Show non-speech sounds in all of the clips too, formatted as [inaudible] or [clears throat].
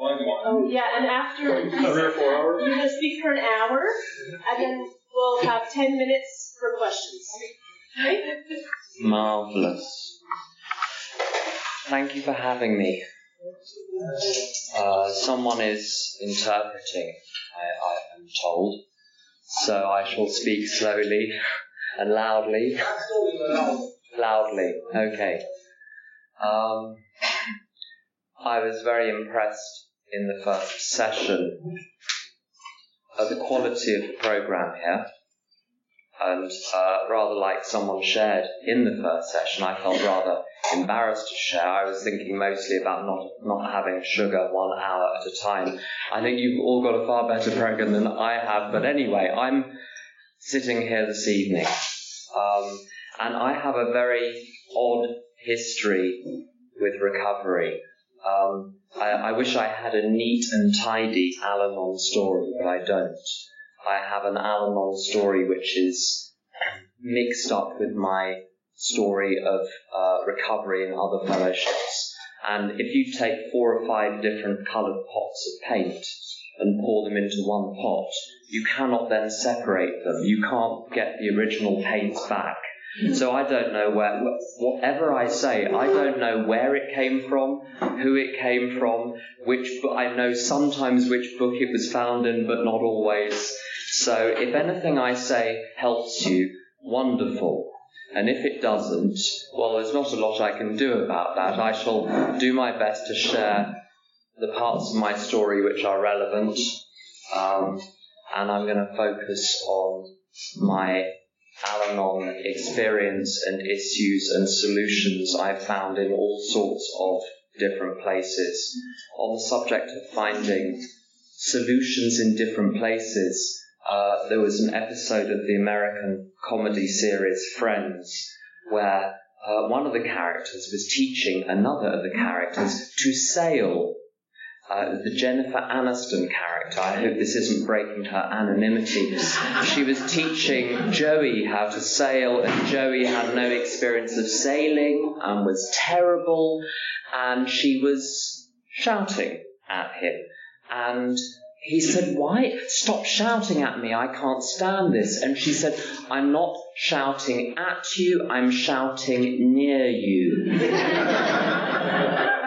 Oh, yeah, and after Three or four hours? you're going to speak for an hour, and then we'll have 10 minutes for questions. Okay? Marvelous. Thank you for having me. Uh, someone is interpreting, I, I am told, so I shall speak slowly and loudly. Loudly, okay. Um, I was very impressed in the first session at the quality of the program here. And uh, rather like someone shared in the first session, I felt rather embarrassed to share. I was thinking mostly about not, not having sugar one hour at a time. I think you've all got a far better program than I have, but anyway, I'm sitting here this evening. Um, and I have a very odd history with recovery. Um, I, I wish I had a neat and tidy Al Anon story, but I don't. I have an Al Anon story which is mixed up with my story of uh, recovery and other fellowships. And if you take four or five different coloured pots of paint and pour them into one pot, you cannot then separate them. You can't get the original paints back. So I don't know where, whatever I say, I don't know where it came from, who it came from, which I know sometimes which book it was found in, but not always. So if anything I say helps you, wonderful. And if it doesn't, well, there's not a lot I can do about that. I shall do my best to share the parts of my story which are relevant, um, and I'm going to focus on my Al Anon experience and issues and solutions I've found in all sorts of different places. On the subject of finding solutions in different places, uh, there was an episode of the American comedy series Friends where uh, one of the characters was teaching another of the characters to sail. Uh, the Jennifer Aniston character, I hope this isn't breaking her anonymity. She was teaching Joey how to sail, and Joey had no experience of sailing and was terrible, and she was shouting at him. And he said, Why? Stop shouting at me. I can't stand this. And she said, I'm not shouting at you, I'm shouting near you. [laughs]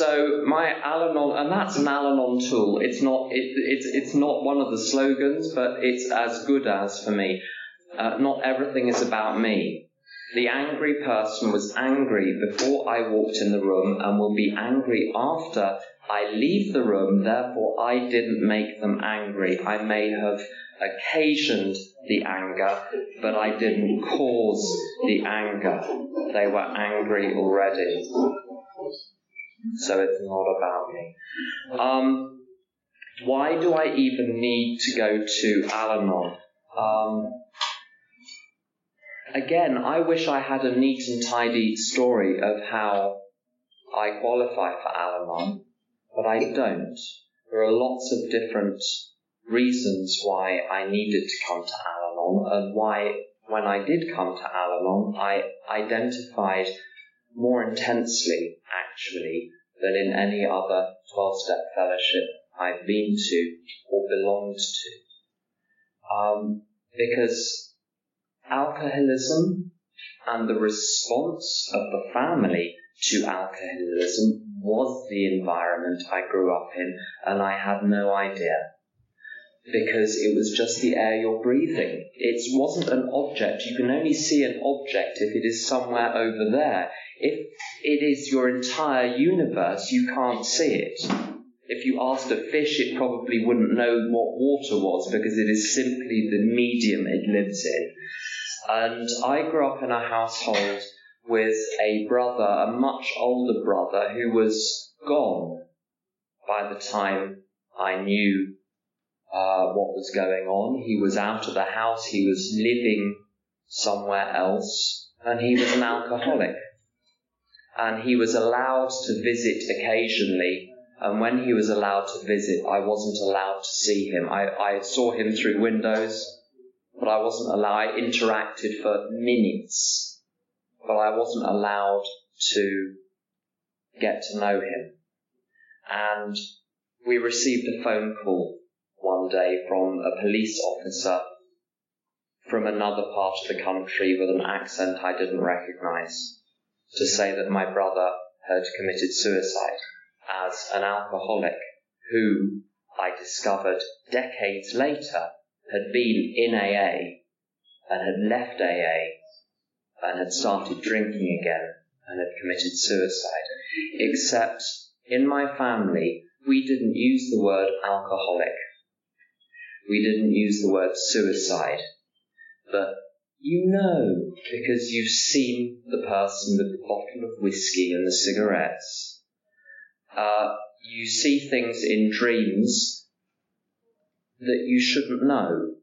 So my Al-Anon, and that's an Al-Anon tool. It's not, it, it's, it's not one of the slogans, but it's as good as for me. Uh, not everything is about me. The angry person was angry before I walked in the room and will be angry after I leave the room. Therefore, I didn't make them angry. I may have occasioned the anger, but I didn't cause the anger. They were angry already so it's not about me. Um, why do I even need to go to Al Anon? Um, again, I wish I had a neat and tidy story of how I qualify for Al Anon, but I don't. There are lots of different reasons why I needed to come to Al Anon and why, when I did come to Al Anon, I identified more intensely, actually, than in any other 12 step fellowship I've been to or belonged to. Um, because alcoholism and the response of the family to alcoholism was the environment I grew up in, and I had no idea. Because it was just the air you're breathing. It wasn't an object. You can only see an object if it is somewhere over there. If it is your entire universe, you can't see it. If you asked a fish, it probably wouldn't know what water was because it is simply the medium it lives in. And I grew up in a household with a brother, a much older brother, who was gone by the time I knew uh, what was going on. He was out of the house. He was living somewhere else, and he was an alcoholic. And he was allowed to visit occasionally. And when he was allowed to visit, I wasn't allowed to see him. I, I saw him through windows, but I wasn't allowed. I interacted for minutes, but I wasn't allowed to get to know him. And we received a phone call one day from a police officer from another part of the country with an accent I didn't recognize to say that my brother had committed suicide as an alcoholic who I discovered decades later had been in AA and had left AA and had started drinking again and had committed suicide. Except in my family, we didn't use the word alcoholic. We didn't use the word suicide. But you know, because you've seen the person with the bottle of whiskey and the cigarettes. Uh, you see things in dreams that you shouldn't know.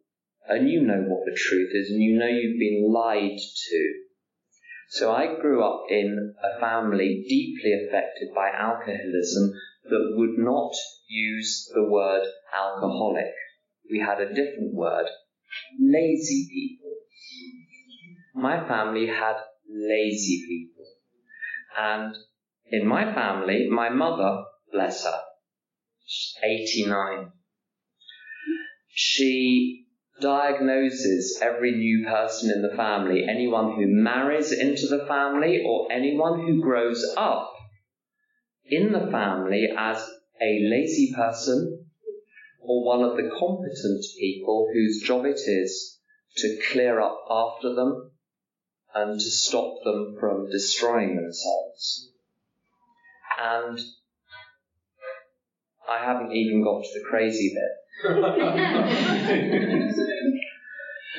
And you know what the truth is, and you know you've been lied to. So I grew up in a family deeply affected by alcoholism that would not use the word alcoholic. We had a different word, lazy people. My family had lazy people. And in my family, my mother, bless her, 89, she diagnoses every new person in the family, anyone who marries into the family or anyone who grows up in the family as a lazy person or one of the competent people whose job it is to clear up after them and to stop them from destroying themselves. And I haven't even got to the crazy bit. [laughs]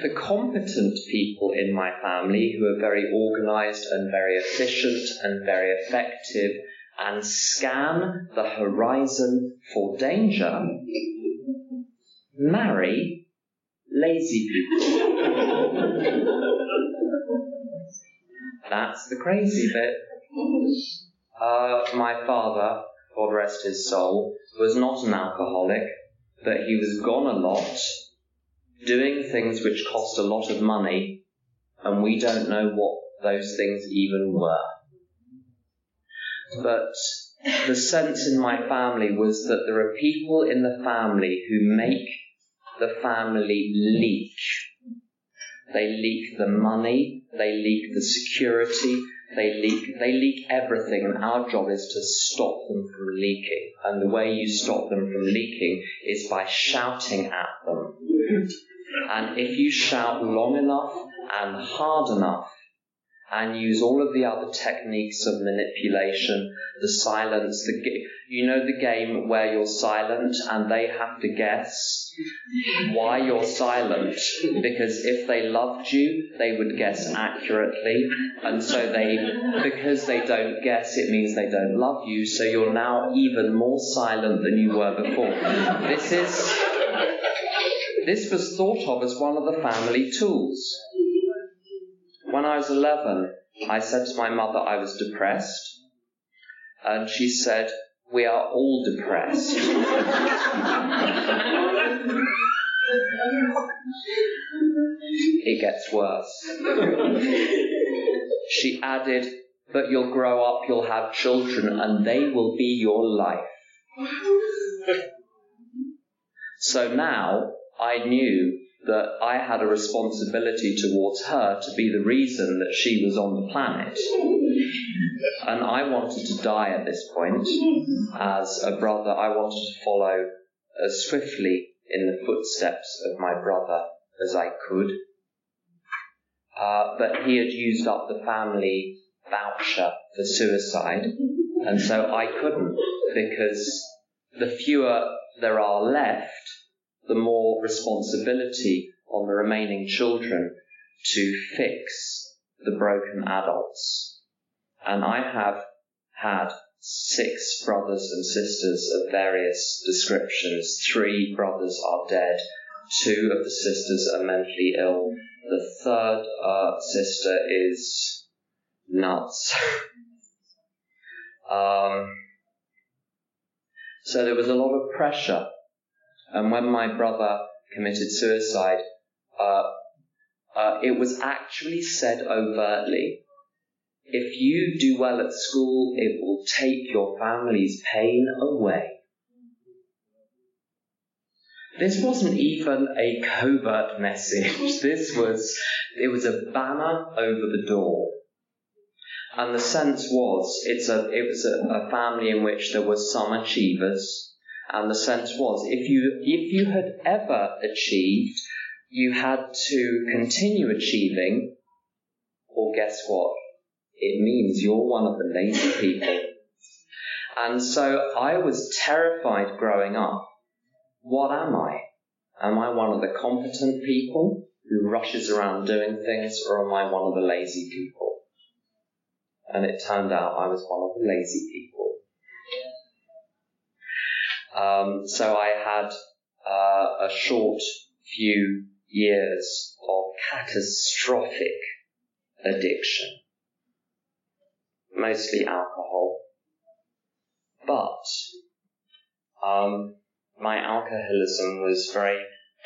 the competent people in my family who are very organized and very efficient and very effective and scan the horizon for danger marry lazy people. [laughs] That's the crazy bit. Uh, my father, God rest his soul, was not an alcoholic, but he was gone a lot, doing things which cost a lot of money, and we don't know what those things even were. But the sense in my family was that there are people in the family who make the family leak. They leak the money, they leak the security, they leak, they leak everything, and our job is to stop them from leaking. And the way you stop them from leaking is by shouting at them. And if you shout long enough and hard enough, and use all of the other techniques of manipulation, the silence, the you know the game where you're silent and they have to guess why you're silent? Because if they loved you they would guess accurately. And so they because they don't guess it means they don't love you. So you're now even more silent than you were before. This is this was thought of as one of the family tools. When I was 11, I said to my mother I was depressed, and she said, We are all depressed. it gets worse. She added, But you'll grow up, you'll have children, and they will be your life. So now I knew that I had a responsibility towards her to be the reason that she was on the planet. And I wanted to die at this point. As a brother, I wanted to follow as swiftly in the footsteps of my brother as I could. Uh, but he had used up the family voucher for suicide, and so I couldn't because the fewer there are left, the more responsibility on the remaining children to fix the broken adults. And I have had six brothers and sisters of various descriptions. Three brothers are dead. Two of the sisters are mentally ill. The third uh, sister is nuts. [laughs] um, so there was a lot of pressure. And when my brother committed suicide, uh, uh, it was actually said overtly if you do well at school, it will take your family's pain away. This wasn't even a covert message. [laughs] This was, it was a banner over the door. And the sense was, it's a, it was a, a family in which there were some achievers. And the sense was, if you, if you had ever achieved, you had to continue achieving, or guess what? It means you're one of the lazy people. And so I was terrified growing up what am I? Am I one of the competent people who rushes around doing things, or am I one of the lazy people? And it turned out I was one of the lazy people. Um, so I had uh, a short few years of catastrophic addiction, mostly alcohol, but um, my alcoholism was very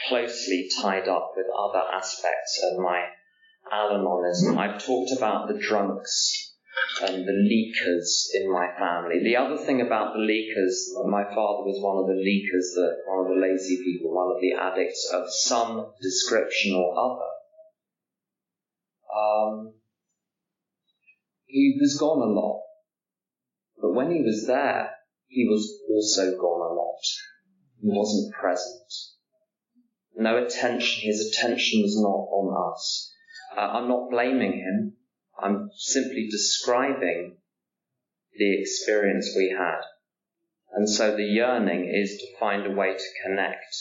closely tied up with other aspects of my Al-Anonism. I've talked about the drunks and the leakers in my family. The other thing about the leakers, my father was one of the leakers, the, one of the lazy people, one of the addicts of some description or other. Um, he was gone a lot. But when he was there, he was also gone a lot. He wasn't present. No attention, his attention was not on us. Uh, I'm not blaming him. I'm simply describing the experience we had. And so the yearning is to find a way to connect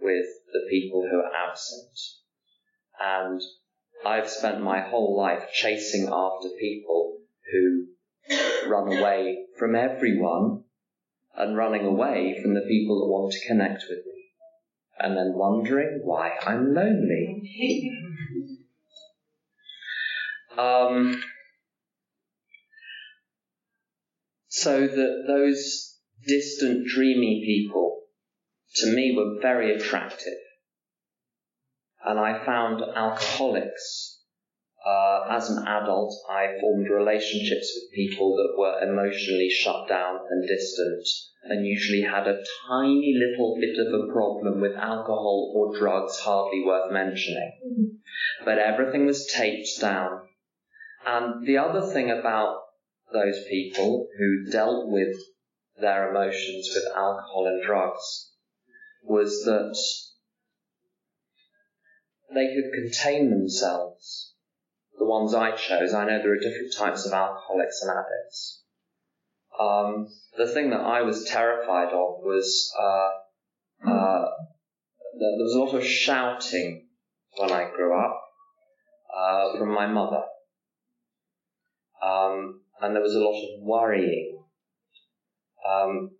with the people who are absent. And I've spent my whole life chasing after people who run away from everyone and running away from the people that want to connect with me. And then wondering why I'm lonely. [laughs] um, so that those distant, dreamy people to me were very attractive. And I found alcoholics uh, as an adult, I formed relationships with people that were emotionally shut down and distant, and usually had a tiny little bit of a problem with alcohol or drugs, hardly worth mentioning. Mm-hmm. But everything was taped down. And the other thing about those people who dealt with their emotions with alcohol and drugs was that they could contain themselves the ones I chose, I know there are different types of alcoholics and addicts. Um, the thing that I was terrified of was uh, uh, there was a lot of shouting when I grew up uh, from my mother, um, and there was a lot of worrying. Um,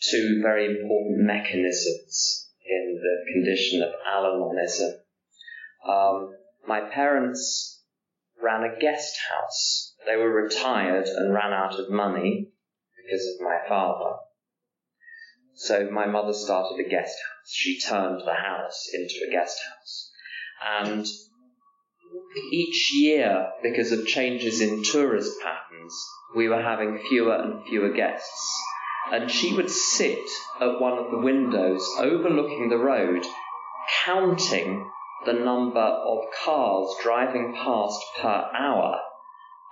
two very important mechanisms in the condition of Al-Anonism. Um, my parents ran a guest house. They were retired and ran out of money because of my father. So my mother started a guest house. She turned the house into a guest house. And each year, because of changes in tourist patterns, we were having fewer and fewer guests. And she would sit at one of the windows overlooking the road, counting the number of cars driving past per hour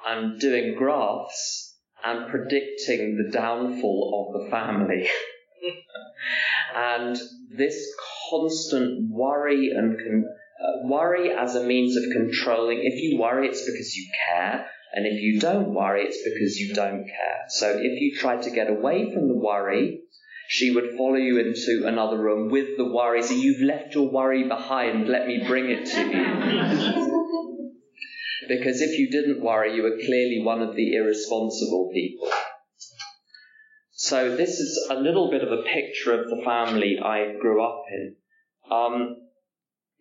and doing graphs and predicting the downfall of the family. [laughs] and this constant worry and con- uh, worry as a means of controlling. If you worry, it's because you care. And if you don't worry, it's because you don't care. So if you try to get away from the worry, she would follow you into another room with the worry. So you've left your worry behind. Let me bring it to you. [laughs] because if you didn't worry, you were clearly one of the irresponsible people. so this is a little bit of a picture of the family I grew up in. Um,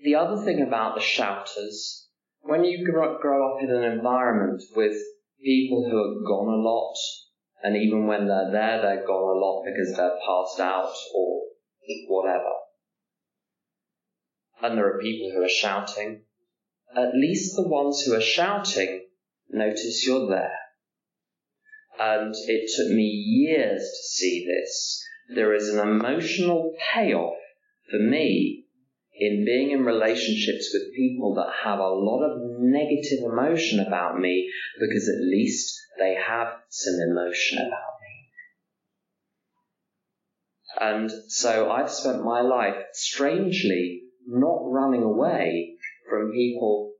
the other thing about the shouters, when you grow, up in an environment with people who are gone a lot, and even when they're there, they're gone a lot because they're passed out or whatever. And there are people who are shouting. At least the ones who are shouting notice you're there. And it took me years to see this. There is an emotional payoff for me in being in relationships with people that have a lot of negative emotion about me because at least they have some emotion about me. And so I've spent my life strangely not running away from people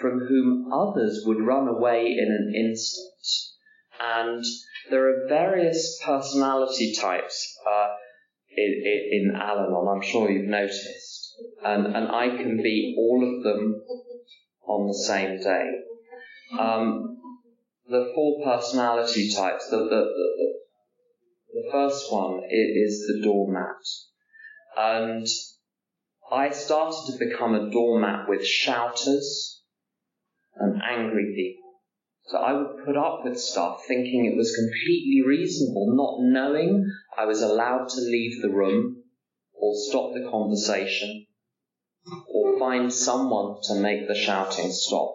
from whom others would run away in an instant. And there are various personality types uh, in, in Al-Anon, I'm sure you've noticed. And, and I can be all of them on the same day. Um, the four personality types, the, the, the, the first one is the doormat. And I started to become a doormat with shouters and angry people. So I would put up with stuff thinking it was completely reasonable, not knowing I was allowed to leave the room or stop the conversation or find someone to make the shouting stop.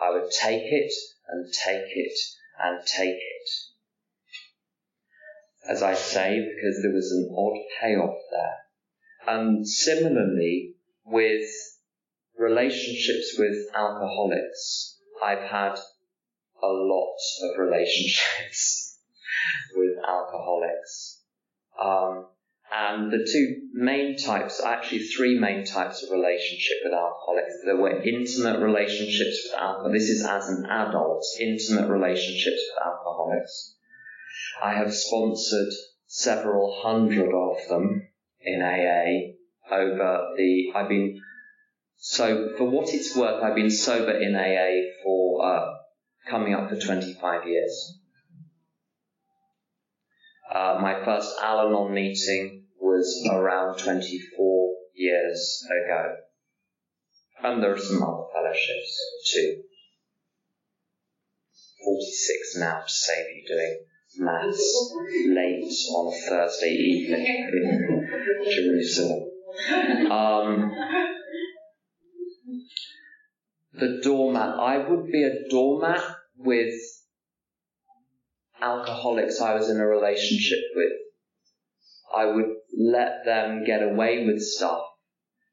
I would take it and take it and take it. As I say, because there was an odd payoff there. And similarly, with relationships with alcoholics, I've had a lot of relationships [laughs] with alcoholics. Um, and the two main types, actually three main types of relationship with alcoholics. There were intimate relationships with alcoholics. This is as an adult, intimate relationships with alcoholics. I have sponsored several hundred of them in AA over the, I've been, so for what it's worth, I've been sober in AA for uh, coming up for 25 years. Uh, my first Al Anon meeting was around 24 years ago. And there are some other fellowships too. 46 now to save you doing maths late on a Thursday evening in Jerusalem. Um, the doormat. I would be a doormat with alcoholics I was in a relationship with. I would let them get away with stuff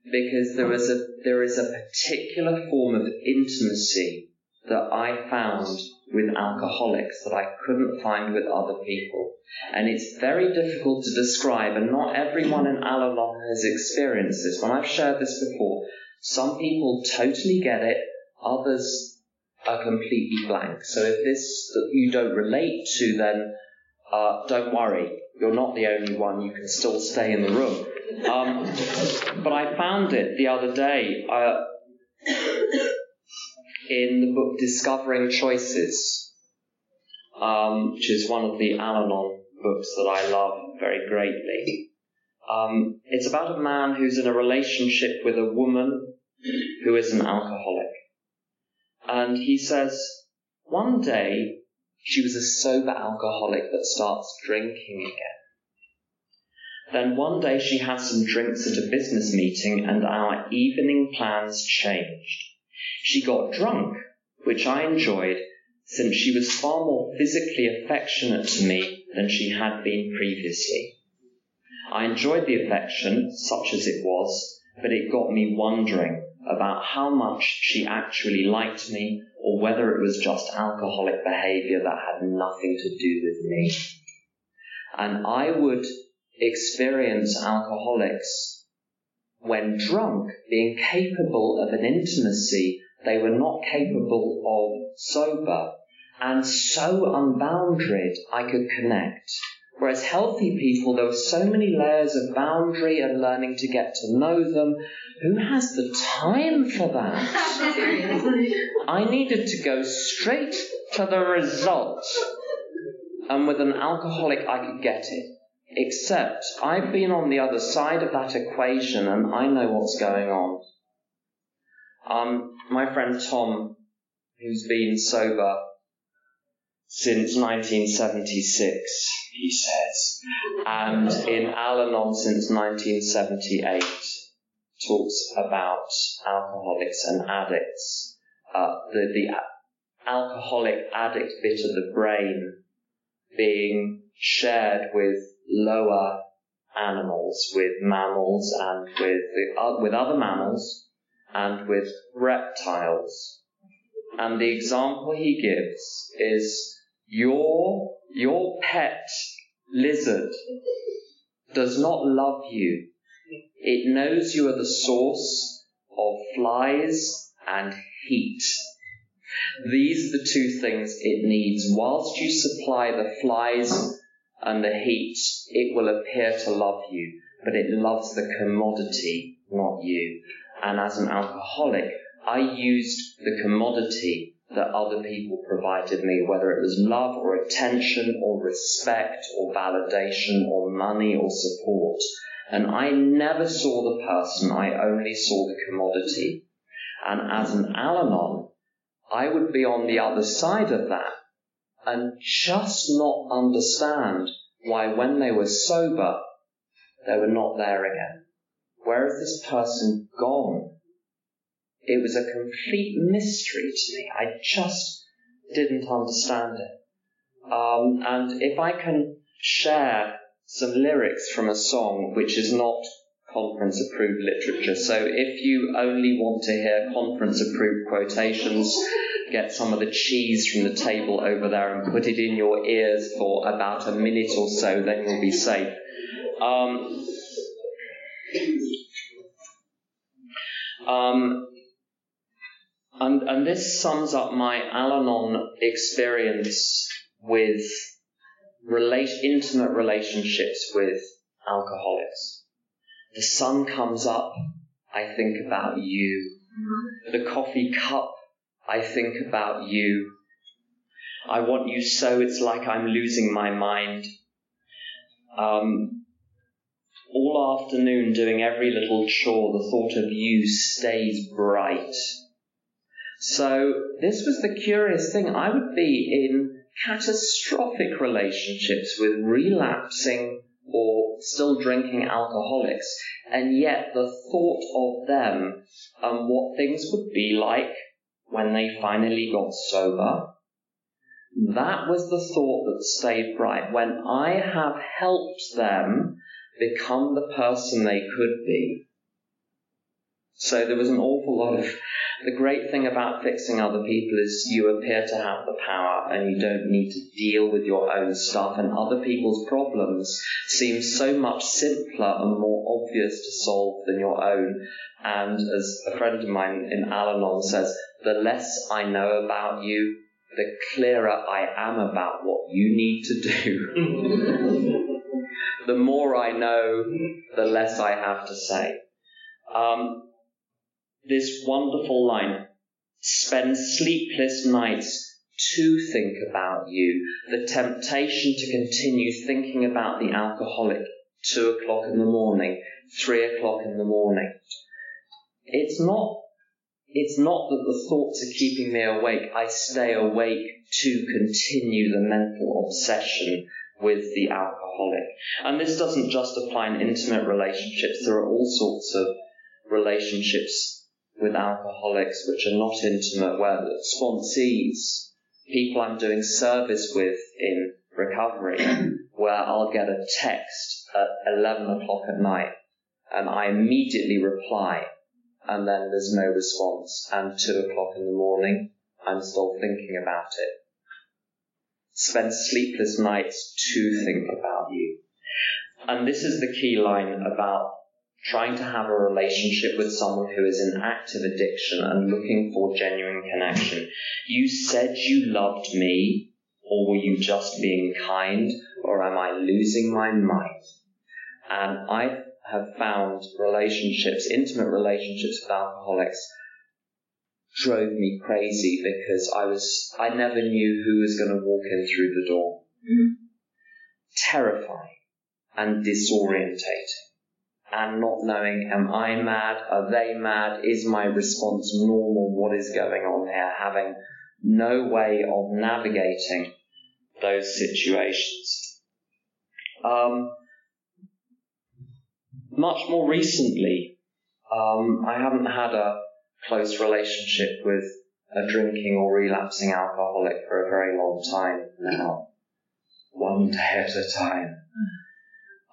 because there is a there is a particular form of intimacy that I found with alcoholics that I couldn't find with other people. And it's very difficult to describe, and not everyone in Al has experienced this. When I've shared this before, some people totally get it, others are completely blank. So if this that you don't relate to, then uh, don't worry. You're not the only one. You can still stay in the room. Um, but I found it the other day. Uh, in the book Discovering Choices, um, which is one of the Al Anon books that I love very greatly. Um, it's about a man who's in a relationship with a woman who is an alcoholic. And he says, one day she was a sober alcoholic that starts drinking again. Then one day she had some drinks at a business meeting and our evening plans changed. She got drunk, which I enjoyed since she was far more physically affectionate to me than she had been previously. I enjoyed the affection, such as it was, but it got me wondering about how much she actually liked me or whether it was just alcoholic behavior that had nothing to do with me. And I would experience alcoholics when drunk being capable of an intimacy they were not capable of sober. And so unbounded I could connect. Whereas healthy people, there are so many layers of boundary and learning to get to know them. Who has the time for that? [laughs] I needed to go straight to the result. and with an alcoholic I could get it. Except I've been on the other side of that equation and I know what's going on. Um, my friend Tom, who's been sober since 1976, he says, and in Al Anon since 1978, talks about alcoholics and addicts. Uh, the, the alcoholic addict bit of the brain being shared with lower animals, with mammals and with, uh, with other mammals and with reptiles. And the example he gives is your, your pet lizard does not love you. It knows you are the source of flies and heat. These are the two things it needs. Whilst you supply the flies and the heat, it will appear to love you, but it loves the commodity, not you. And as an alcoholic, I used the commodity that other people provided me, whether it was love or attention or respect or validation or money or support. And I never saw the person, I only saw the commodity. And as an Al Anon, I would be on the other side of that and just not understand why when they were sober, they were not there again. Where is this person gone? It was a complete mystery to me. I just didn't understand it. Um, and if I can share some lyrics from a song which is not conference approved literature. So if you only want to hear conference approved quotations, get some of the cheese from the table over there and put it in your ears for about a minute or so, then you'll be safe. Um, um, and, and this sums up my Al Anon experience with relate, intimate relationships with alcoholics. The sun comes up, I think about you. The coffee cup, I think about you. I want you so it's like I'm losing my mind. Um, all afternoon doing every little chore, the thought of you stays bright. So this was the curious thing. I would be in catastrophic relationships with relapsing or still drinking alcoholics, and yet the thought of them and what things would be like when they finally got sober, that was the thought that stayed bright. When I have helped them become the person they could be. So there was an awful lot of the great thing about fixing other people is you appear to have the power and you don't need to deal with your own stuff and other people's problems seem so much simpler and more obvious to solve than your own. And as a friend of mine in Al-Anon says, the less I know about you, the clearer I am about what you need to do. [laughs] the more I know, the less I have to say. Um, this wonderful line spend sleepless nights to think about you, the temptation to continue thinking about the alcoholic two o'clock in the morning, three o'clock in the morning. It's not it's not that the thoughts are keeping me awake. I stay awake to continue the mental obsession with the alcoholic. And this doesn't just apply in intimate relationships. There are all sorts of relationships with alcoholics which are not intimate, where sponsees, people I'm doing service with in recovery, [clears throat] where I'll get a text at 11 o'clock at night and I immediately reply and then there's no response and 2 o'clock in the morning I'm still thinking about it. Spend sleepless nights to think about you. And this is the key line about trying to have a relationship with someone who is in active addiction and looking for genuine connection. You said you loved me, or were you just being kind, or am I losing my mind? And I have found relationships, intimate relationships with alcoholics, drove me crazy because I was, I never knew who was going to walk in through the door. Mm-hmm. Terrifying and disorientating. And not knowing, am I mad? Are they mad? Is my response normal? What is going on here? Having no way of navigating those situations. Um, much more recently, um, I haven't had a close relationship with a drinking or relapsing alcoholic for a very long time now, one day at a time.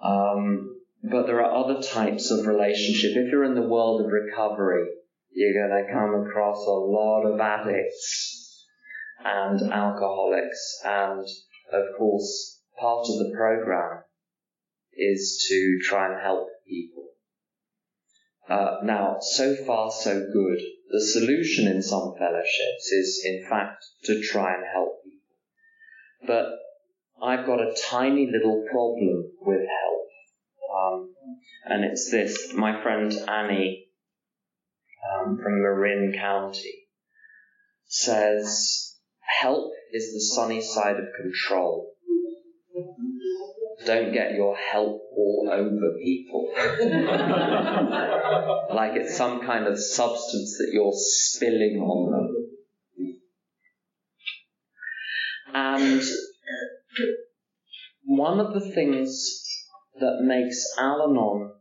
Um, but there are other types of relationship. If you're in the world of recovery, you're going to come across a lot of addicts and alcoholics. And of course, part of the program is to try and help people. Uh, now, so far so good. The solution in some fellowships is, in fact, to try and help people. But I've got a tiny little problem with. Um, and it's this. My friend Annie um, from Marin County says, help is the sunny side of control. Don't get your help all over people. [laughs] [laughs] like it's some kind of substance that you're spilling on them. And one of the things that makes Al Anon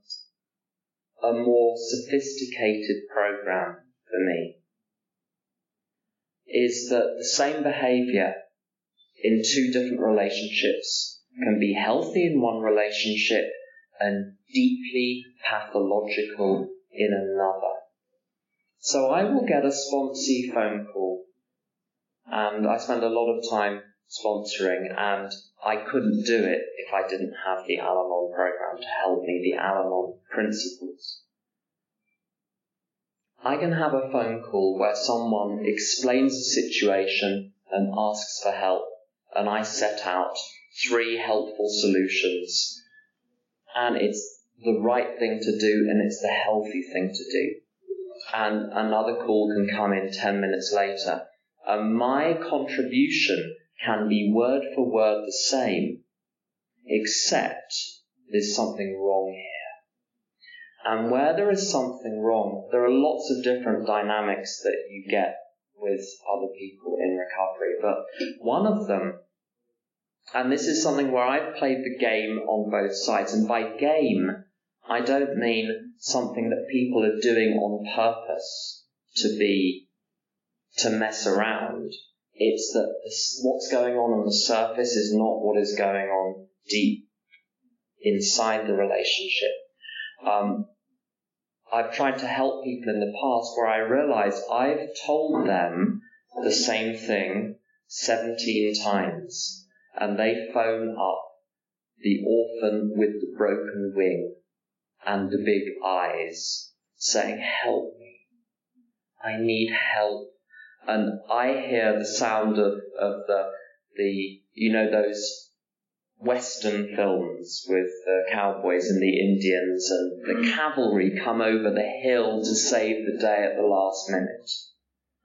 a more sophisticated program for me is that the same behavior in two different relationships can be healthy in one relationship and deeply pathological in another. So I will get a sponsee phone call and I spend a lot of time sponsoring and I couldn't do it if I didn't have the Al-Anon program to help me, the Al-Anon principles. I can have a phone call where someone explains the situation and asks for help and I set out three helpful solutions and it's the right thing to do and it's the healthy thing to do. And another call can come in 10 minutes later. And my contribution can be word for word the same, except there's something wrong here. And where there is something wrong, there are lots of different dynamics that you get with other people in recovery. But one of them and this is something where I've played the game on both sides. And by game, I don't mean something that people are doing on purpose to be, to mess around. It's that what's going on on the surface is not what is going on deep inside the relationship. Um, I've tried to help people in the past where I realize I've told them the same thing 17 times and they phone up the orphan with the broken wing and the big eyes saying, help me. I need help. And I hear the sound of, of the, the, you know, those Western films with the cowboys and the Indians and the mm. cavalry come over the hill to save the day at the last minute.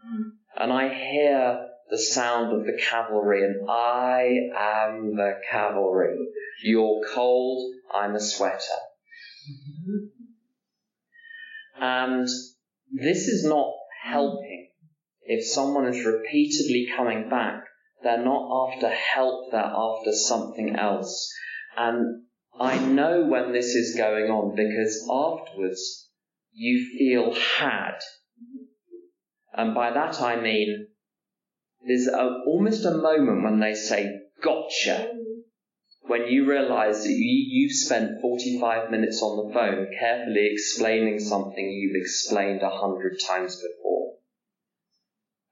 Mm. And I hear the sound of the cavalry, and I am the cavalry. You're cold, I'm a sweater. And this is not helping. If someone is repeatedly coming back, they're not after help, they're after something else. And I know when this is going on because afterwards you feel had. And by that I mean there's a, almost a moment when they say, gotcha. When you realize that you, you've spent 45 minutes on the phone carefully explaining something you've explained a hundred times before.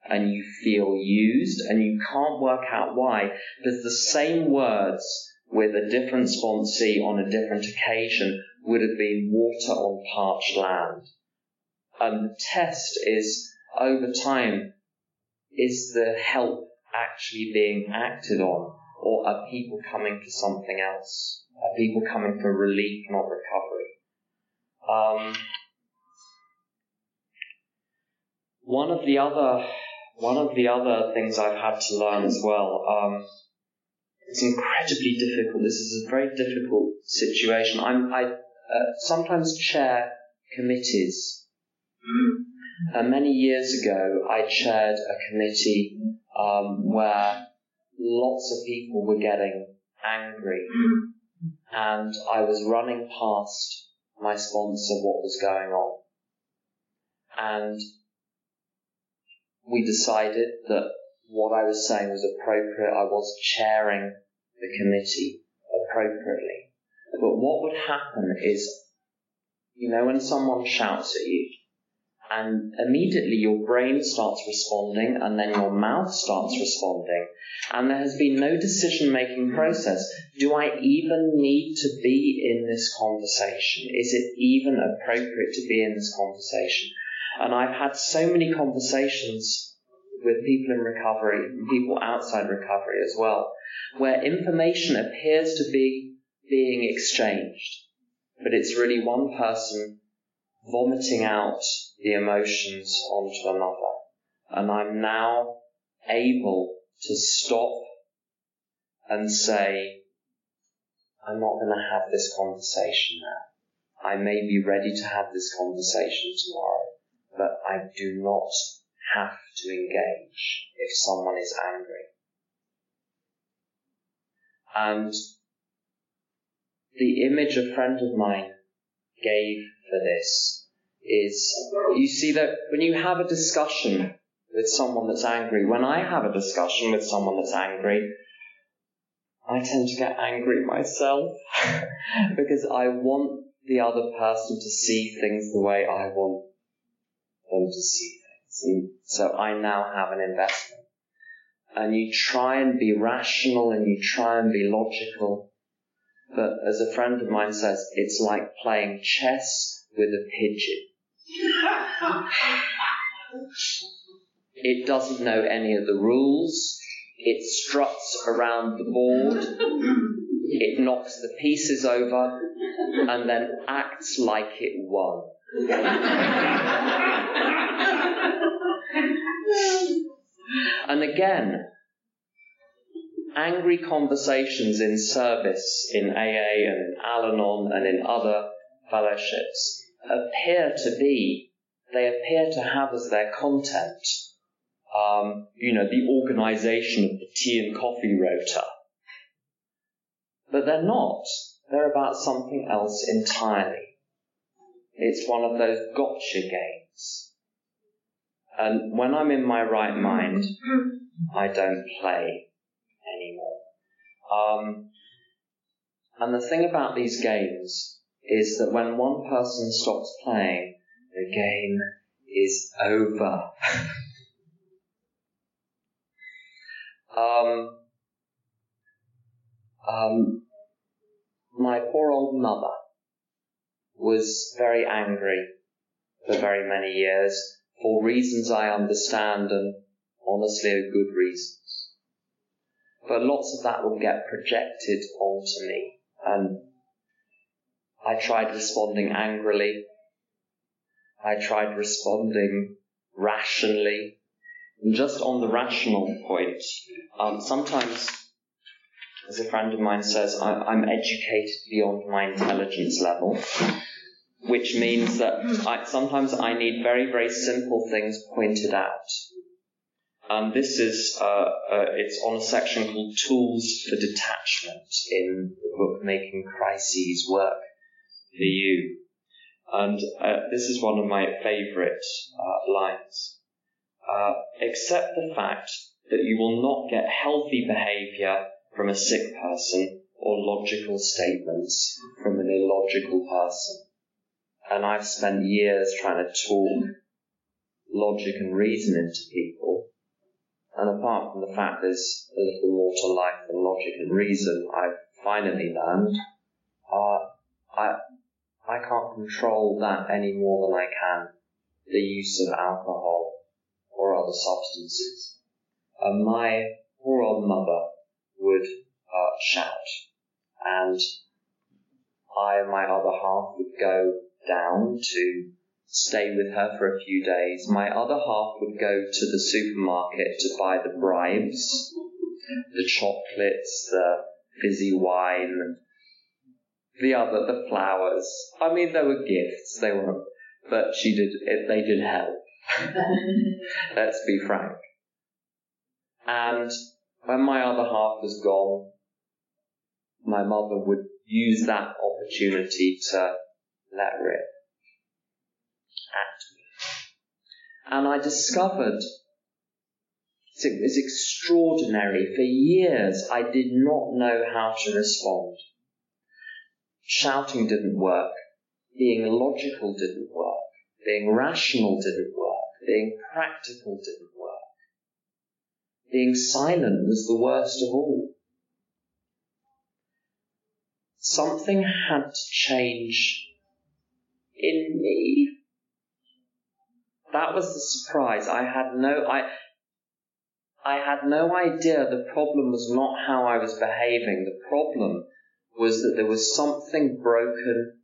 And you feel used and you can't work out why. Because the same words with a different sponsee on a different occasion would have been water on parched land. And the test is over time is the help actually being acted on, or are people coming for something else? Are people coming for relief, not recovery? Um, one of the other one of the other things I've had to learn as well um, it's incredibly difficult. This is a very difficult situation. I'm, I uh, sometimes chair committees. Uh, many years ago, I chaired a committee um, where lots of people were getting angry, and I was running past my sponsor what was going on, and we decided that what I was saying was appropriate. I was chairing the committee appropriately. But what would happen is, you know, when someone shouts at you, and immediately your brain starts responding, and then your mouth starts responding, and there has been no decision making process. Do I even need to be in this conversation? Is it even appropriate to be in this conversation? And I've had so many conversations with people in recovery and people outside recovery as well, where information appears to be being exchanged, but it's really one person vomiting out the emotions onto another. And I'm now able to stop and say, I'm not going to have this conversation now. I may be ready to have this conversation tomorrow, but I do not have to engage if someone is angry. And the image a friend of mine gave for this is you see that when you have a discussion with someone that's angry, when I have a discussion with someone that's angry, I tend to get angry myself [laughs] because I want the other person to see things the way I want them to see things. And so I now have an investment. And you try and be rational and you try and be logical but as a friend of mine says, it's like playing chess with a pigeon. [laughs] It doesn't know any of the rules. It struts around the board. It knocks the pieces over and then acts like it won. [laughs] and again, angry conversations in service in AA and Al Anon and in other fellowships appear to be, they appear to have as their content, um, you know, the organization of the tea and coffee rota. But they're not. They're about something else entirely. It's one of those gotcha games. And when I'm in my right mind, [clears throat] I don't play anymore. Um, and the thing about these games is that when one person stops playing, the game is over. [laughs] um, um, my poor old mother was very angry for very many years for reasons I understand and honestly a good reasons. but lots of that will get projected onto me. And I tried responding angrily. I tried responding rationally. And just on the rational point, um, sometimes, as a friend of mine says, I, am educated beyond my intelligence level, which means that I, sometimes I need very, very simple things pointed out. And this is, uh, uh, it's on a section called Tools for Detachment in the book Making Crises Work for You. And uh, this is one of my favorite uh, lines. Uh, accept the fact that you will not get healthy behavior from a sick person or logical statements from an illogical person. And I've spent years trying to talk logic and reason into people and apart from the fact there's a little more to life than logic and reason, I've finally learned, uh, I, I can't control that any more than I can the use of alcohol or other substances. And my poor old mother would uh, shout, and I and my other half would go down to stay with her for a few days. My other half would go to the supermarket to buy the bribes the chocolates, the fizzy wine, the other, the flowers. I mean, they were gifts. They were, but she did. They did help. [laughs] Let's be frank. And when my other half was gone, my mother would use that opportunity to let rip at me. And I discovered it was extraordinary. For years, I did not know how to respond. Shouting didn't work. Being logical didn't work. Being rational didn't work. Being practical didn't work. Being silent was the worst of all. Something had to change in me. That was the surprise. I had no, I, I had no idea the problem was not how I was behaving. The problem was that there was something broken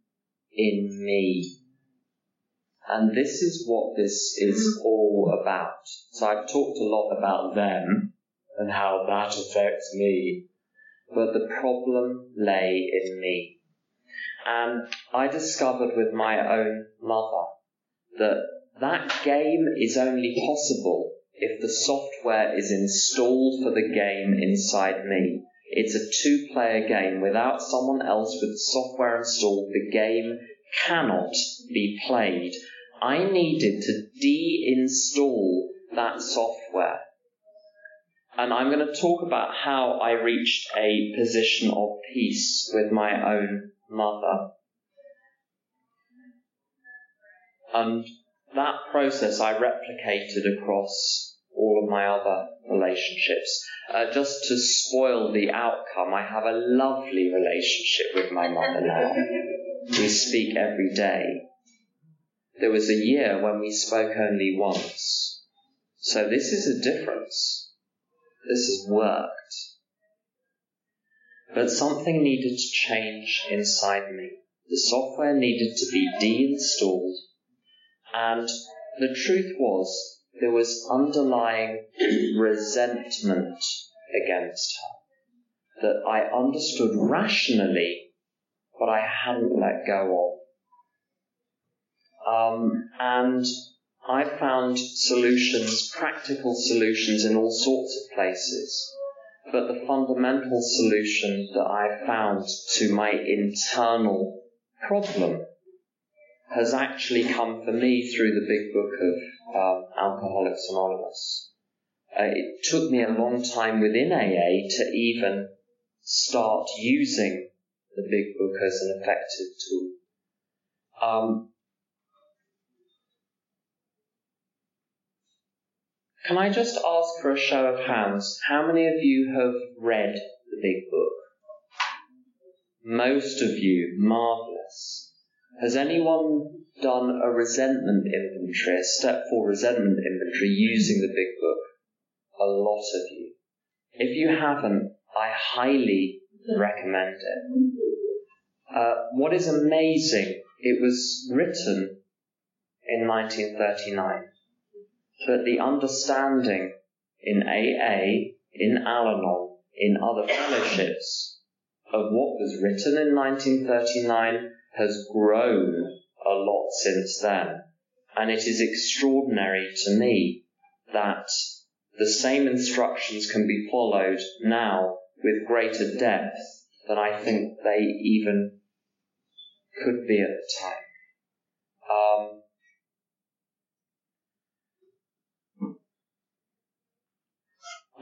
in me. And this is what this is all about. So I've talked a lot about them and how that affects me, but the problem lay in me. And I discovered with my own mother that that game is only possible if the software is installed for the game inside me. It's a two player game. Without someone else with the software installed, the game cannot be played. I needed to deinstall that software. And I'm going to talk about how I reached a position of peace with my own mother. And that process I replicated across all of my other relationships. Uh, just to spoil the outcome, I have a lovely relationship with my mother now. We speak every day. There was a year when we spoke only once. So this is a difference. This has worked. But something needed to change inside me. The software needed to be deinstalled. And the truth was, there was underlying [clears throat] resentment against her that I understood rationally, but I hadn't let go of. Um, and I've found solutions, practical solutions in all sorts of places. But the fundamental solution that I found to my internal problem has actually come for me through the big book of um, Alcoholics Anonymous. Uh, it took me a long time within AA to even start using the big book as an effective tool. Um, can I just ask for a show of hands? How many of you have read the big book? Most of you, marvelous. Has anyone done a resentment inventory, a step four resentment inventory using the big book? A lot of you. If you haven't, I highly recommend it. Uh, what is amazing, it was written in 1939, but the understanding in AA, in Al Anon, in other fellowships of what was written in 1939 has grown a lot since then. And it is extraordinary to me that the same instructions can be followed now with greater depth than I think they even could be at the time. Um,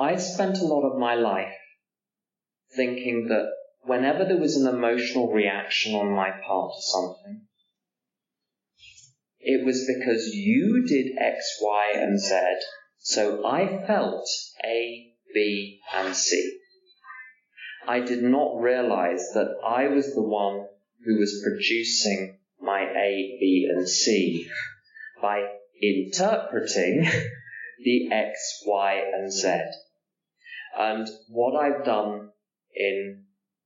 I spent a lot of my life thinking that whenever there was an emotional reaction on my part to something, it was because you did X, Y, and Z, so I felt A, B, and C. I did not realize that I was the one who was producing my A, B, and C by interpreting [laughs] the X, Y, and Z. And what I've done in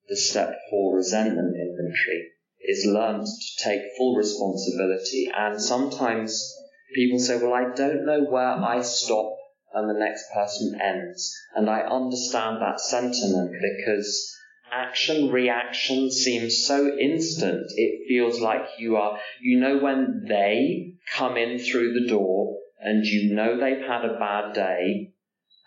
the step four resentment inventory is learned to take full responsibility. And sometimes people say, well, I don't know where I stop and the next person ends. And I understand that sentiment because action reaction seems so instant. It feels like you are, you know, when they come in through the door and you know they've had a bad day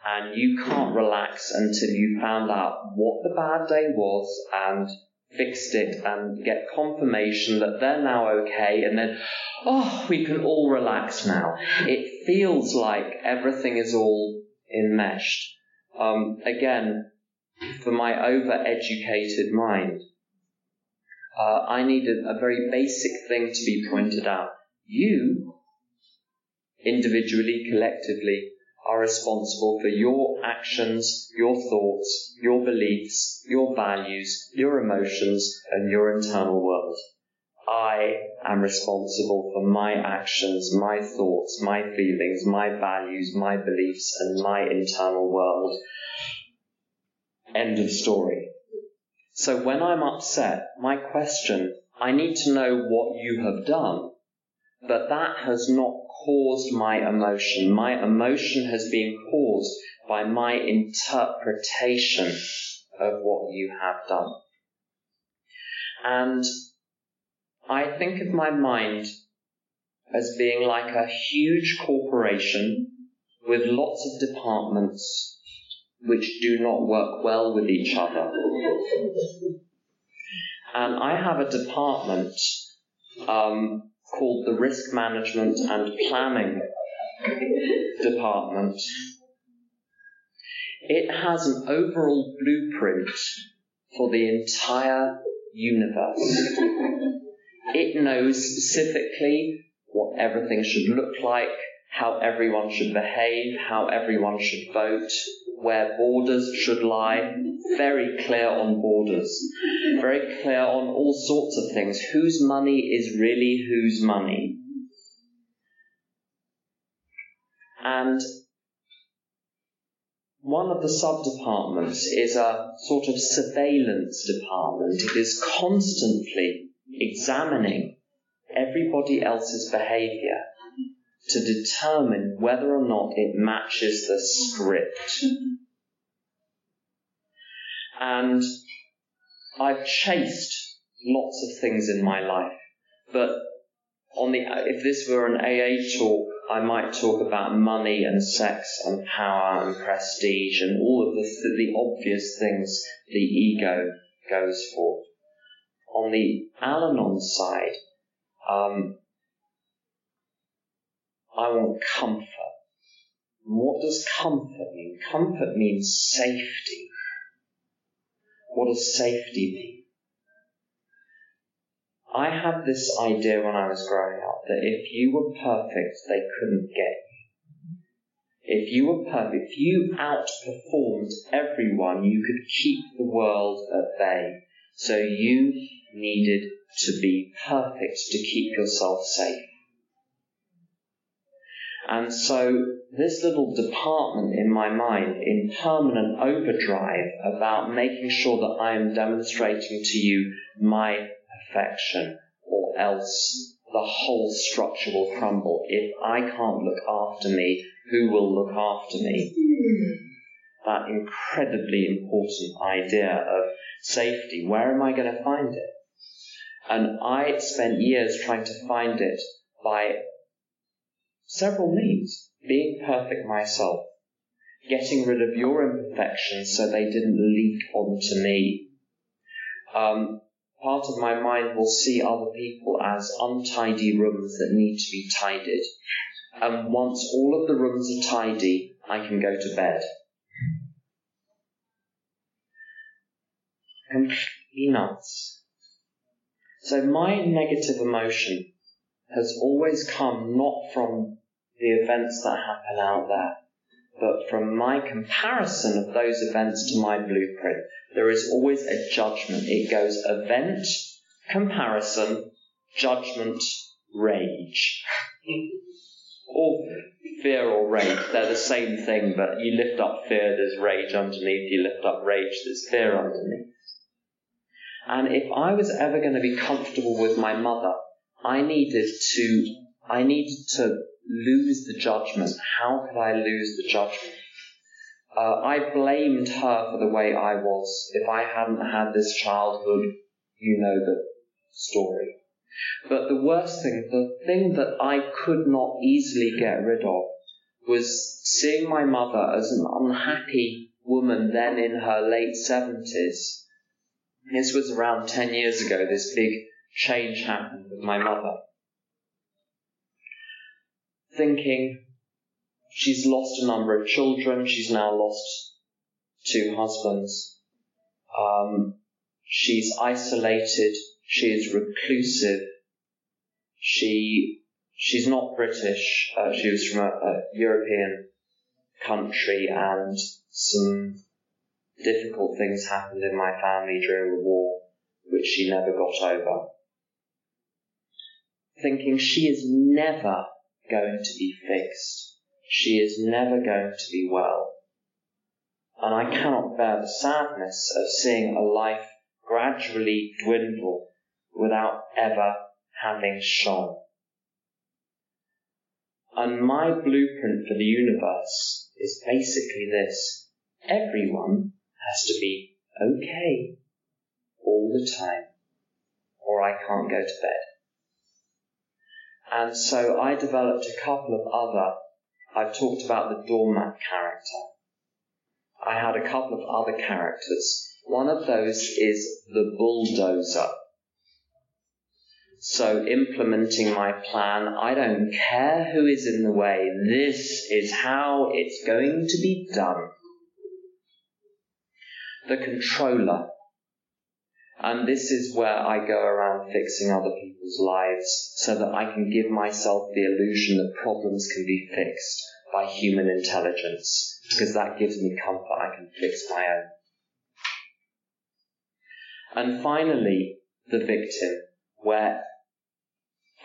and you can't relax until you found out what the bad day was and fixed it and get confirmation that they're now okay and then, oh, we can all relax now. It feels like everything is all enmeshed. Um, again, for my overeducated mind, uh, I needed a very basic thing to be pointed out. You, individually, collectively, are responsible for your actions, your thoughts, your beliefs, your values, your emotions, and your internal world. I am responsible for my actions, my thoughts, my feelings, my values, my beliefs, and my internal world. End of story. So when I'm upset, my question, I need to know what you have done, but that has not caused my emotion. My emotion has been caused by my interpretation of what you have done. And I think of my mind as being like a huge corporation with lots of departments which do not work well with each other. And I have a department um, called the Risk Management and Planning Department. It has an overall blueprint for the entire universe. It knows specifically what everything should look like, how everyone should behave, how everyone should vote, where borders should lie, very clear on borders, very clear on all sorts of things. Whose money is really whose money? And one of the sub departments is a sort of surveillance department. It is constantly examining everybody else's behavior to determine whether or not it matches the script. And I've chased lots of things in my life, but on the if this were an AA talk, I might talk about money and sex and power and prestige and all of the the obvious things the ego goes for. On the Al-Anon side, um, I want comfort. What does comfort mean? Comfort means safety. What does safety mean? I had this idea when I was growing up that if you were perfect, they couldn't get you. If you were perfect, if you outperformed everyone, you could keep the world at bay. So you needed to be perfect to keep yourself safe. And so this little department in my mind in permanent overdrive about making sure that I am demonstrating to you my perfection or else the whole structure will crumble. If I can't look after me, who will look after me? That incredibly important idea of safety. Where am I going to find it? And I spent years trying to find it by several means. Being perfect myself, getting rid of your imperfections so they didn't leak onto me. Um, part of my mind will see other people as untidy rooms that need to be tidied. And once all of the rooms are tidy, I can go to bed. Completely nuts. So my negative emotion has always come not from the events that happen out there, but from my comparison of those events to my blueprint, there is always a judgment. It goes event, comparison, judgment, rage. [laughs] or fear or rage. They're the same thing, but you lift up fear, there's rage underneath. You lift up rage, there's fear underneath. And if I was ever going to be comfortable with my mother, I needed to, I needed to lose the judgment. How could I lose the judgment? Uh, I blamed her for the way I was. If I hadn't had this childhood, you know the story. But the worst thing, the thing that I could not easily get rid of, was seeing my mother as an unhappy woman then in her late 70s. This was around 10 years ago, this big change happened with my mother. Thinking, she's lost a number of children, she's now lost two husbands. Um, she's isolated, she is reclusive, she she's not British. Uh, she was from a, a, European country, and some difficult things happened in my family during the war, which she never got over. Thinking she is never going to be fixed. She is never going to be well. And I cannot bear the sadness of seeing a life gradually dwindle without ever having shone. And my blueprint for the universe is basically this. Everyone has to be okay all the time, or I can't go to bed. And so I developed a couple of other, I've talked about the doormat character. I had a couple of other characters. One of those is the bulldozer. So implementing my plan, I don't care who is in the way. This is how it's going to be done. The controller. And this is where I go around fixing other people's lives so that I can give myself the illusion that problems can be fixed by human intelligence because that gives me comfort. I can fix my own. And finally, the victim, where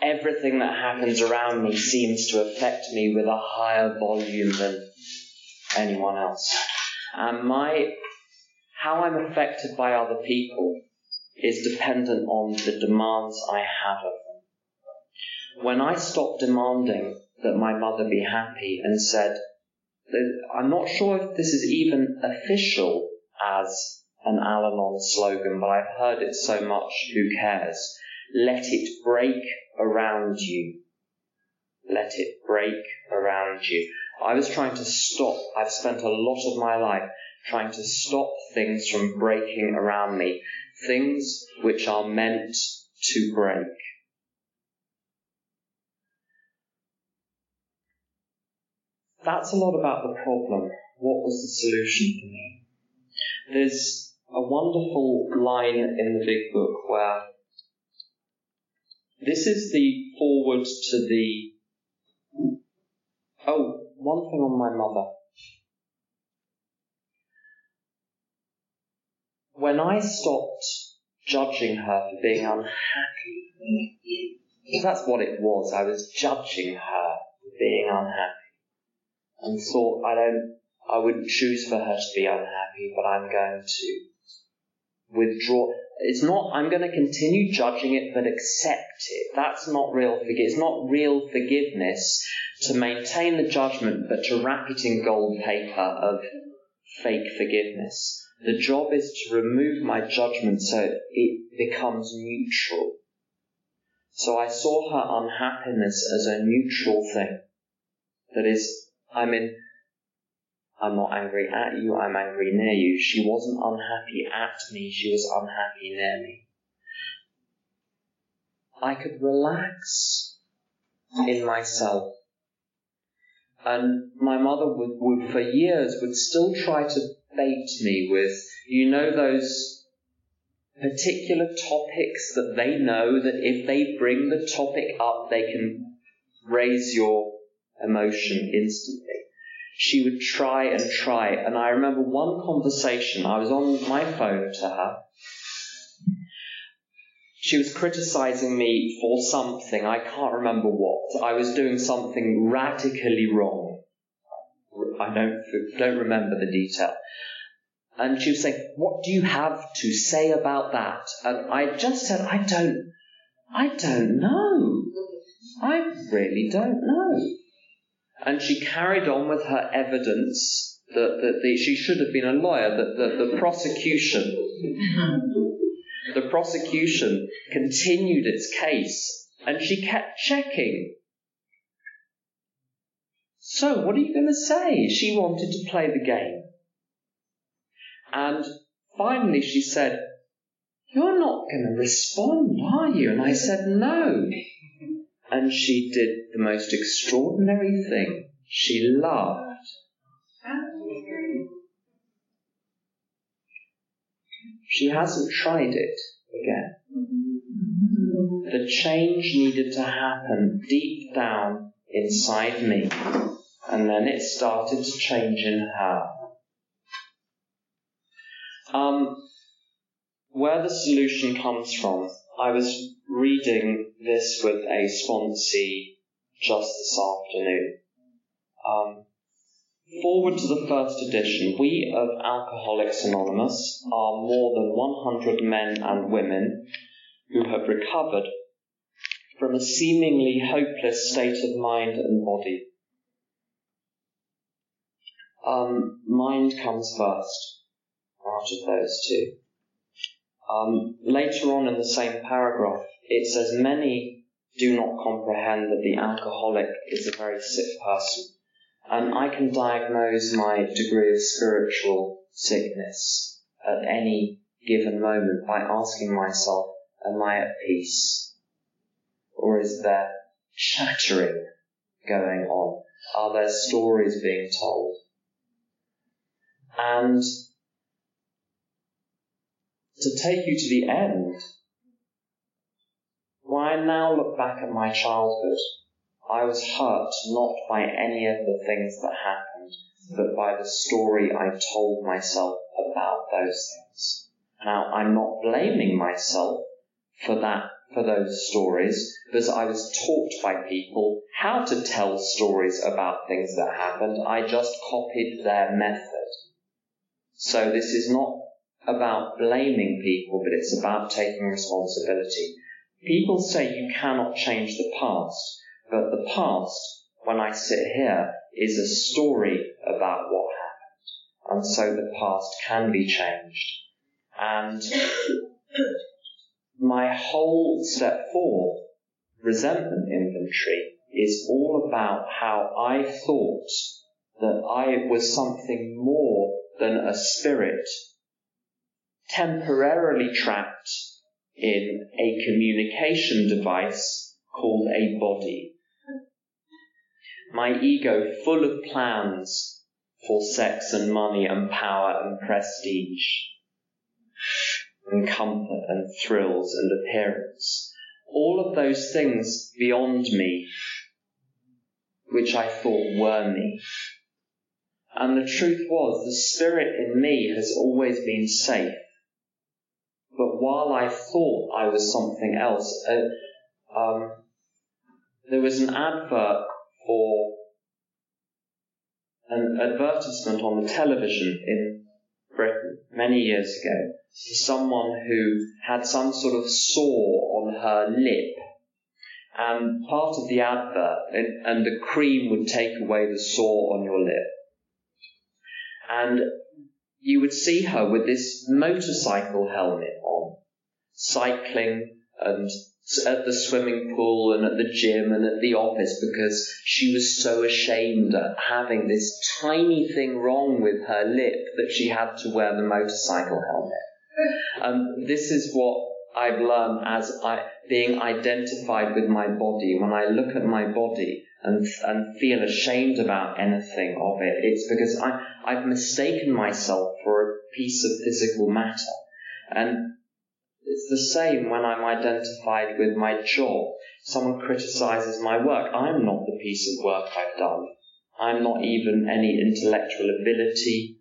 everything that happens around me seems to affect me with a higher volume than anyone else. And my, how I'm affected by other people is dependent on the demands I have of them. When I stopped demanding that my mother be happy and said, I'm not sure if this is even official as an Al Anon slogan, but I've heard it so much, who cares? Let it break around you. Let it break around you. I was trying to stop, I've spent a lot of my life trying to stop things from breaking around me. Things which are meant to break. That's a lot about the problem. What was the solution for me? There's a wonderful line in the big book where this is the foreword to the. Oh, one thing on my mother. When I stopped judging her for being unhappy, because that's what it was. I was judging her for being unhappy and thought I don't, I wouldn't choose for her to be unhappy, but I'm going to withdraw. It's not, I'm going to continue judging it, but accept it. That's not real forgiveness. It's not real forgiveness to maintain the judgment, but to wrap it in gold paper of fake forgiveness. The job is to remove my judgment so it becomes neutral. So I saw her unhappiness as a neutral thing. That is, I'm in I'm not angry at you, I'm angry near you. She wasn't unhappy at me, she was unhappy near me. I could relax in myself. And my mother would, would, for years, would still try to bait me with, you know, those particular topics that they know that if they bring the topic up, they can raise your emotion instantly she would try and try. And I remember one conversation, I was on my phone to her. She was criticizing me for something, I can't remember what. I was doing something radically wrong. I don't, don't remember the detail. And she was saying, what do you have to say about that? And I just said, I don't, I don't know. I really don't know. And she carried on with her evidence that, that the, she should have been a lawyer, that the, the prosecution, the prosecution continued its case, and she kept checking. So, what are you going to say? She wanted to play the game. And finally she said, You're not going to respond, are you? And I said, No. And she did the most extraordinary thing. She laughed. She hasn't tried it again. The change needed to happen deep down inside me, and then it started to change in her. Um, where the solution comes from, I was reading this with a sponsee just this afternoon. Um, foreword to the first edition, we of Alcoholics Anonymous are more than 100 men and women who have recovered from a seemingly hopeless state of mind and body. Um, mind comes first out of those two. Um, later on in the same paragraph, it says, Many do not comprehend that the alcoholic is a very sick person. And I can diagnose my degree of spiritual sickness at any given moment by asking myself, Am I at peace? Or is there chattering going on? Are there stories being told? And to take you to the end, when I now look back at my childhood, I was hurt not by any of the things that happened, but by the story I told myself about those things. Now, I'm not blaming myself for that, for those stories, because I was taught by people how to tell stories about things that happened. I just copied their method. So this is not about blaming people, but it's about taking responsibility. People say you cannot change the past, but the past, when I sit here, is a story about what happened. And so the past can be changed. And my whole step four resentment inventory is all about how I thought that I was something more than a spirit temporarily trapped in a communication device called a body. My ego full of plans for sex and money and power and prestige and comfort and thrills and appearance. All of those things beyond me, which I thought were me. And the truth was, the spirit in me has always been safe. But while I thought I was something else, uh, um, there was an advert for an advertisement on the television in Britain many years ago someone who had some sort of sore on her lip. And part of the advert, and, and the cream would take away the sore on your lip. And you would see her with this motorcycle helmet on, cycling and at the swimming pool and at the gym and at the office because she was so ashamed at having this tiny thing wrong with her lip that she had to wear the motorcycle helmet. Um, this is what I've learned as I, being identified with my body. When I look at my body and, and feel ashamed about anything of it, it's because I, I've mistaken myself for a piece of physical matter. And it's the same when I'm identified with my job. Someone criticizes my work. I'm not the piece of work I've done. I'm not even any intellectual ability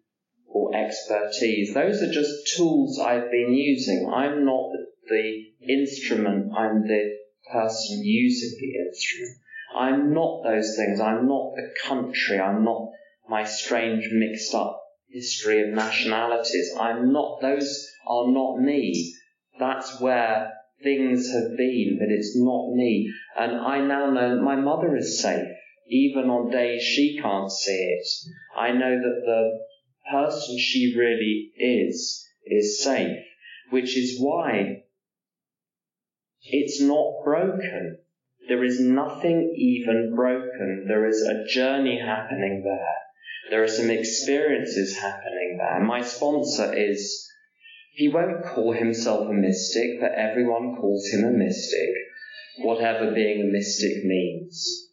or expertise. Those are just tools I've been using. I'm not the instrument, I'm the person using the instrument. I'm not those things. I'm not the country. I'm not my strange mixed up history of nationalities. I'm not, those are not me. That's where things have been, but it's not me. And I now know my mother is safe, even on days she can't see it. I know that the person she really is is safe, which is why it's not broken. There is nothing even broken. There is a journey happening there. There are some experiences happening there. My sponsor is, he won't call himself a mystic, but everyone calls him a mystic, whatever being a mystic means.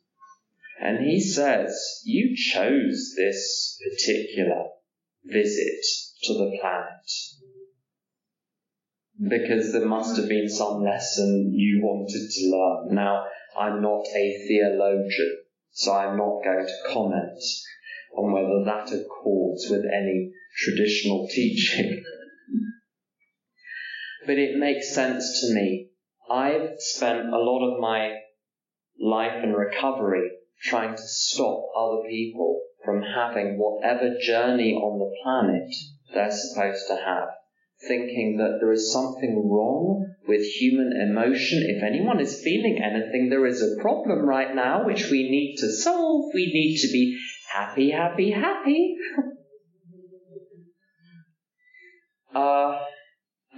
And he says, you chose this particular visit to the planet because there must have been some lesson you wanted to learn. Now, I'm not a theologian, so I'm not going to comment on whether that accords with any traditional teaching. [laughs] but it makes sense to me. I've spent a lot of my life and recovery trying to stop other people from having whatever journey on the planet they're supposed to have thinking that there is something wrong with human emotion. If anyone is feeling anything, there is a problem right now which we need to solve. We need to be happy, happy, happy. [laughs] uh,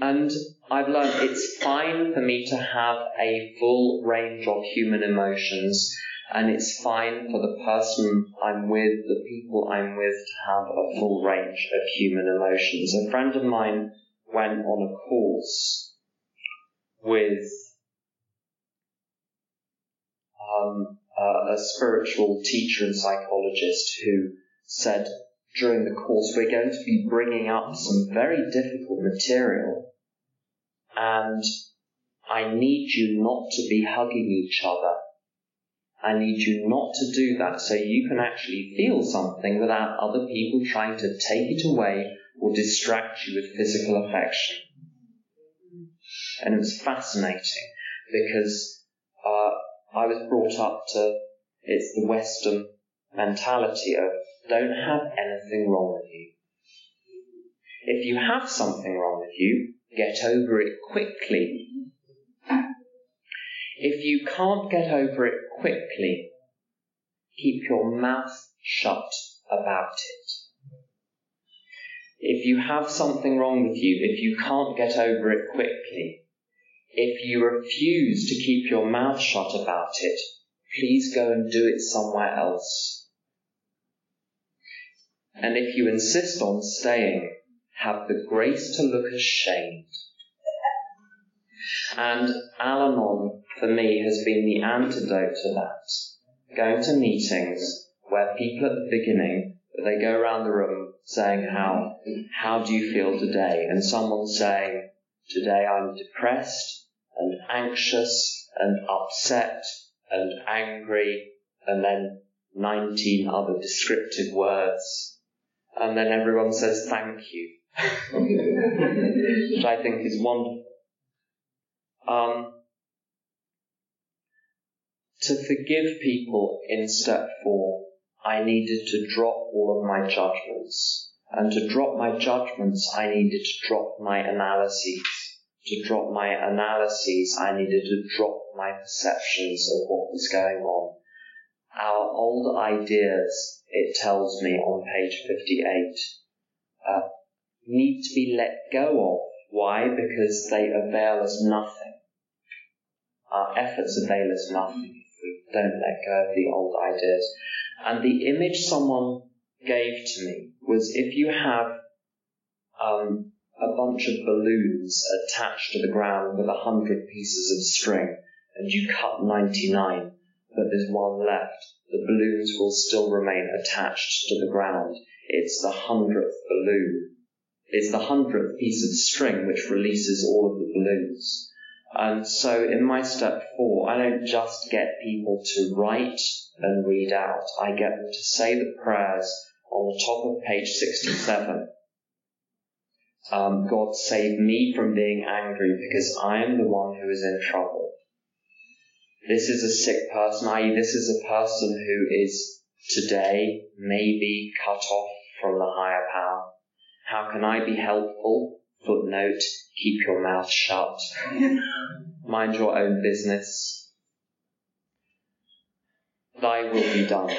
and I've learned it's fine for me to have a full range of human emotions, and it's fine for the person I'm with, the people I'm with, to have a full range of human emotions. A friend of mine went on a course with um, a spiritual teacher and psychologist who said during the course we're going to be bringing up some very difficult material and I need you not to be hugging each other. I need you not to do that so you can actually feel something without other people trying to take it away or distract you with physical affection. And it was fascinating because uh, I was brought up to it's the Western mentality of don't have anything wrong with you. If you have something wrong with you, get over it quickly. If you can't get over it quickly, keep your mouth shut about it. If you have something wrong with you, if you can't get over it quickly, if you refuse to keep your mouth shut about it, please go and do it somewhere else. And if you insist on staying, have the grace to look ashamed. And Al Anon, for me, has been the antidote to that. Going to meetings where people at the beginning they go around the room saying how how do you feel today and someone's saying today i'm depressed and anxious and upset and angry and then 19 other descriptive words and then everyone says thank you which i think is wonderful um, to forgive people in step four I needed to drop all of my judgments. And to drop my judgments, I needed to drop my analyses. To drop my analyses, I needed to drop my perceptions of what was going on. Our old ideas, it tells me on page 58, uh, need to be let go of. Why? Because they avail us nothing. Our efforts avail us nothing if we don't let go of the old ideas. And the image someone gave to me was if you have um, a bunch of balloons attached to the ground with a hundred pieces of string and you cut 99 but there's one left, the balloons will still remain attached to the ground. It's the hundredth balloon. It's the hundredth piece of string which releases all of the balloons. And so in my step four, I don't just get people to write and read out. I get them to say the prayers on the top of page 67. Um, God save me from being angry because I am the one who is in trouble. This is a sick person, i.e., this is a person who is today maybe cut off from the higher power. How can I be helpful? Footnote, keep your mouth shut. Mind your own business. thy will be done.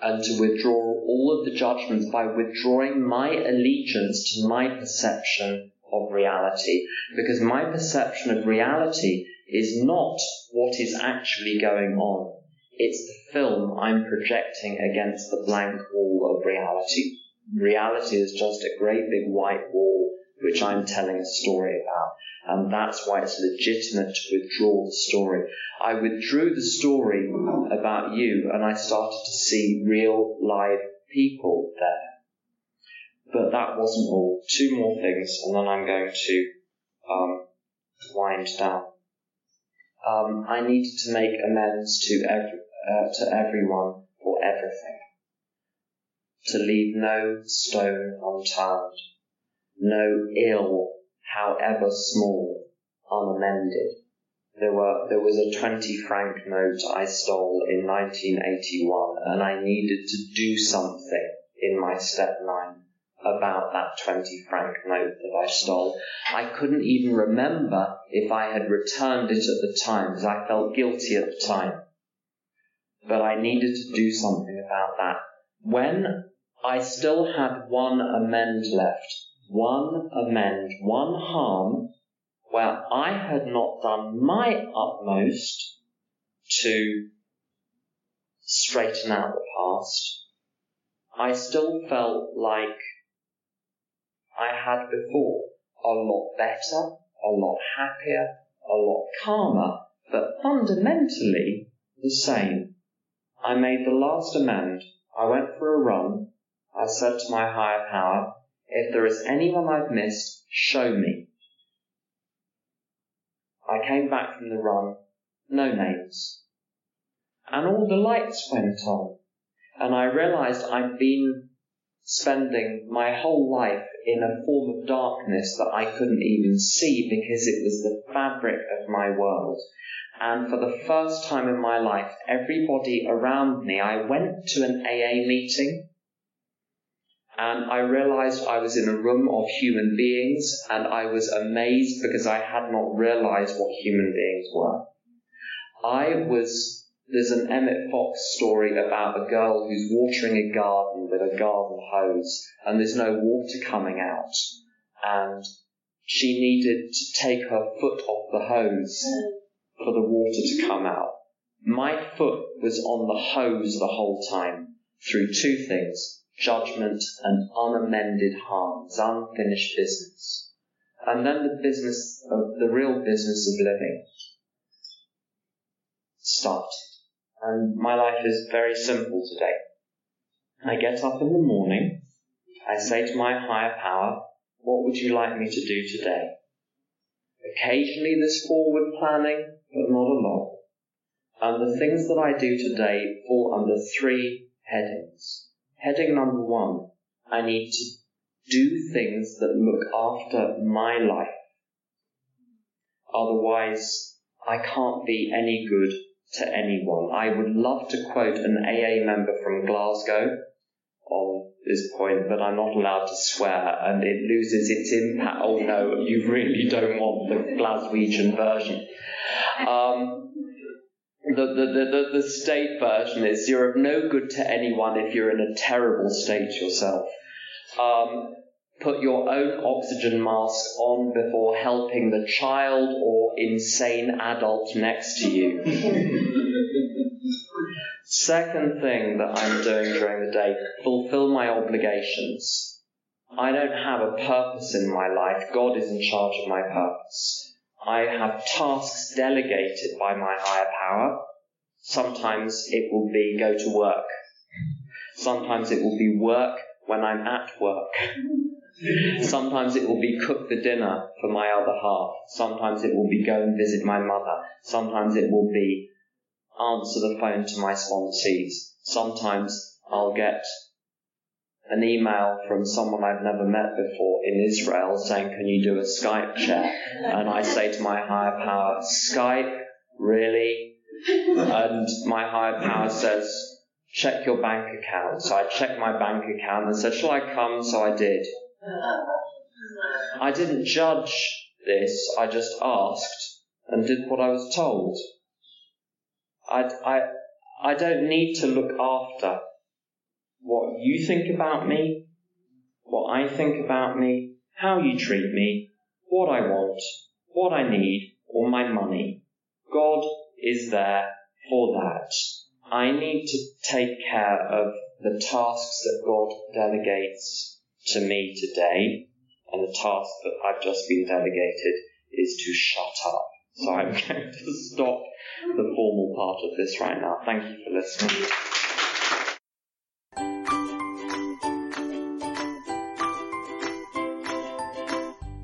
And to withdraw all of the judgments by withdrawing my allegiance to my perception of reality. Because my perception of reality is not what is actually going on. It's the film I'm projecting against the blank wall of reality. Reality is just a great big white wall which I'm telling a story about. And that's why it's legitimate to withdraw the story. I withdrew the story about you and I started to see real live people there. But that wasn't all. Two more things and then I'm going to um, wind down. Um, I needed to make amends to every, uh, to everyone for everything. To leave no stone unturned no ill, however small, unamended. There were there was a twenty franc note I stole in 1981, and I needed to do something in my step nine about that 20 franc note that I stole. I couldn't even remember if I had returned it at the time because I felt guilty at the time. But I needed to do something about that. When I still had one amend left, one amend, one harm, where I had not done my utmost to straighten out the past, I still felt like I had before a lot better, a lot happier, a lot calmer, but fundamentally the same. I made the last amend. I went for a run. I said to my higher power, if there is anyone I've missed, show me. I came back from the run, no names. And all the lights went on, and I realized I'd been spending my whole life in a form of darkness that I couldn't even see because it was the fabric of my world. And for the first time in my life, everybody around me, I went to an AA meeting and I realized I was in a room of human beings and I was amazed because I had not realized what human beings were. I was, there's an Emmett Fox story about a girl who's watering a garden with a garden hose and there's no water coming out and she needed to take her foot off the hose for the water to come out. My foot was on the hose the whole time through two things judgment, and unamended harms, unfinished business. And then the business of the real business of living started. And my life is very simple today. I get up in the morning, I say to my higher power, what would you like me to do today? Occasionally there's forward planning, but not a lot. And the things that I do today fall under three headings. Heading number one, I need to do things that look after my life. Otherwise, I can't be any good to anyone. I would love to quote an AA member from Glasgow on this point, but I'm not allowed to swear and it loses its impact. Oh no, you really don't want the Glaswegian version. Um, the, the, the, the, state version is you're of no good to anyone if you're in a terrible state yourself. Um, put your own oxygen mask on before helping the child or insane adult next to you. [laughs] Second thing that I'm doing during the day, fulfill my obligations. I don't have a purpose in my life. God is in charge of my purpose. I have tasks delegated by my higher power. Sometimes it will be go to work. Sometimes it will be work when I'm at work. Sometimes it will be cook the dinner for my other half. Sometimes it will be go and visit my mother. Sometimes it will be answer the phone to my sponsees. Sometimes I'll get an email from someone I've never met before in Israel saying, Can you do a Skype chat? And I say to my higher power, Skype? Really? And my higher power says, Check your bank account. So I checked my bank account and said, Shall I come? So I did. I didn't judge this, I just asked and did what I was told. I, I, I don't need to look after what you think about me, what I think about me, how you treat me, what I want, what I need, or my money. God is there for that. I need to take care of the tasks that God delegates to me today, and the task that I've just been delegated is to shut up. So I'm [laughs] going to stop the formal part of this right now. Thank you for listening.